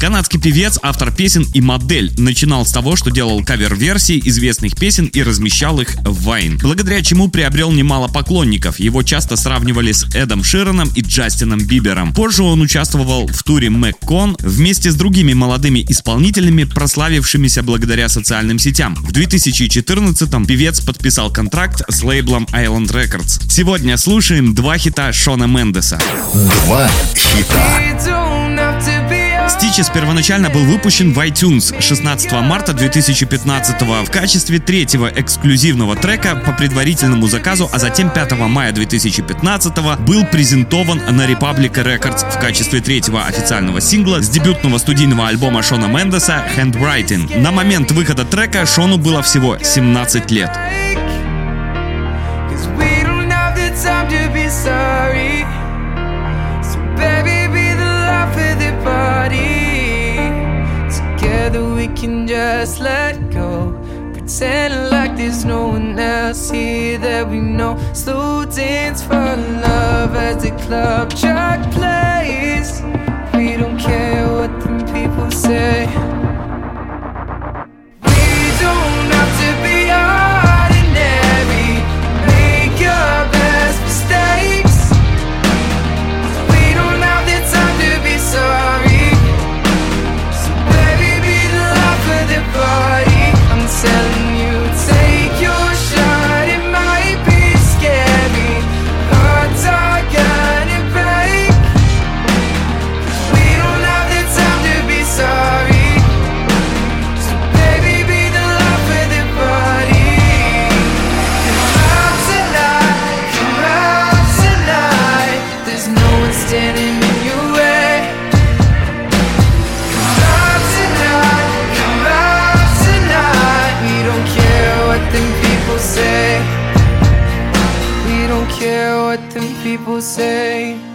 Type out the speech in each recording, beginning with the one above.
Канадский певец, автор песен и модель начинал с того, что делал кавер-версии известных песен и размещал их в Вайн, благодаря чему приобрел немало поклонников. Его часто сравнивали с Эдом Широном и Джастином Бибером. Позже он участвовал в туре Мэккон вместе с другими молодыми исполнителями, прославившимися благодаря социальным сетям. В 2014-м певец подписал контракт с лейблом Island Records. Сегодня слушаем два хита Шона Мендеса. Два хита. Stitches первоначально был выпущен в iTunes 16 марта 2015 в качестве третьего эксклюзивного трека по предварительному заказу, а затем 5 мая 2015 был презентован на Republic Records в качестве третьего официального сингла с дебютного студийного альбома Шона Мендеса Handwriting. На момент выхода трека Шону было всего 17 лет. Can just let go. Pretend like there's no one else here that we know. Slow dance for love as the club track plays. We don't care what the people say. expecting people say.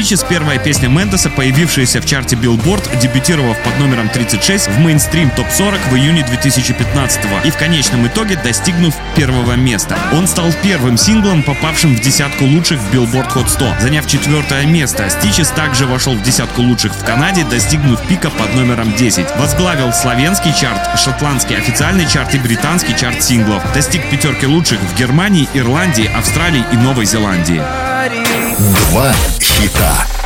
Stitches первая песня Мендеса, появившаяся в чарте Billboard, дебютировав под номером 36 в мейнстрим топ-40 в июне 2015 и в конечном итоге достигнув первого места. Он стал первым синглом, попавшим в десятку лучших в Billboard Hot 100, заняв четвертое место. Stitches также вошел в десятку лучших в Канаде, достигнув пика под номером 10. Возглавил славянский чарт, шотландский официальный чарт и британский чарт синглов. Достиг пятерки лучших в Германии, Ирландии, Австралии и Новой Зеландии. Два хита.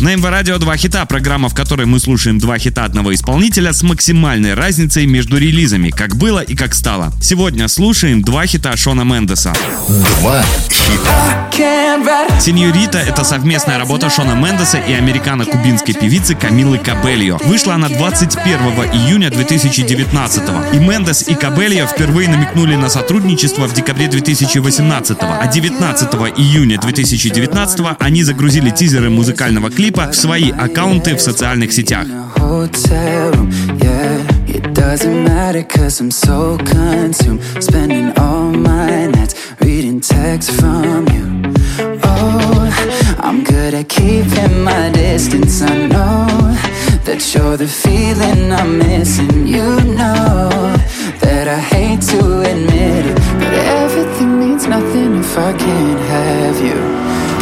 На МВ Радио два хита, программа, в которой мы слушаем два хита одного исполнителя с максимальной разницей между релизами, как было и как стало. Сегодня слушаем два хита Шона Мендеса. Два хита. «Сеньорита» — это совместная работа Шона Мендеса и американо-кубинской певицы Камилы Кабельо. Вышла она 21 июня 2019 И Мендес и Кабельо впервые намекнули на сотрудничество в декабре 2018 а 19 июня 2019 они загрузили тизеры музыкального клипа в свои аккаунты в социальных сетях. hotel room, yeah. It doesn't matter cause I'm so consumed. Spending all my nights reading texts from you. Oh, I'm good at keeping my distance. I know that you're the feeling I'm missing. You know that I hate to admit it, but everything means nothing if I can't have you.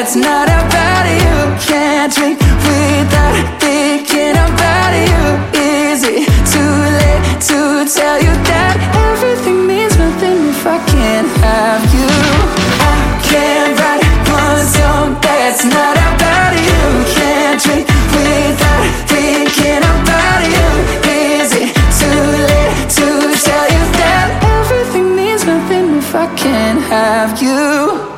It's not about you. Can't drink without thinking about you. Is it too late to tell you that everything means nothing if I can't have you? I can't write one song that's not about you. Can't drink without thinking about you. Is it too late to tell you that everything means nothing if I can't have you?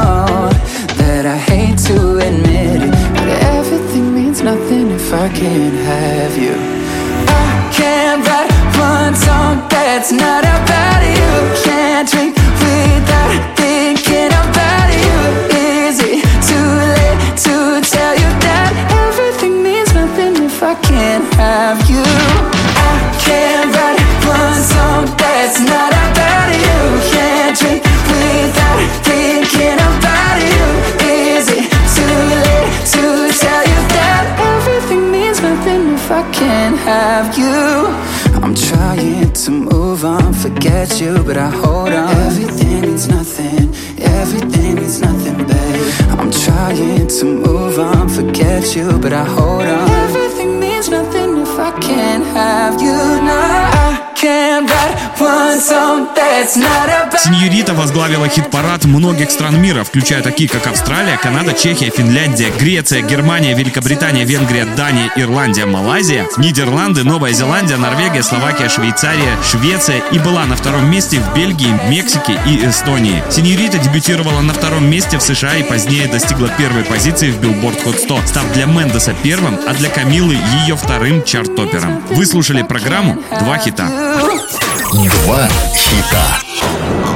can't have you. I can't write one song that's not about to move on, forget you, but I hold on. Everything means nothing, everything means nothing, babe. I'm trying to move on, forget you, but I hold on. Everything means nothing if I can't have you. No, Сеньорита возглавила хит-парад многих стран мира, включая такие как Австралия, Канада, Чехия, Финляндия, Греция, Германия, Великобритания, Венгрия, Дания, Ирландия, Малайзия, Нидерланды, Новая Зеландия, Норвегия, Словакия, Швейцария, Швеция и была на втором месте в Бельгии, Мексике и Эстонии. Сеньорита дебютировала на втором месте в США и позднее достигла первой позиции в Billboard Hot 100, став для Мендеса первым, а для Камилы ее вторым чарт-топером. Вы слушали программу «Два хита». Два хита.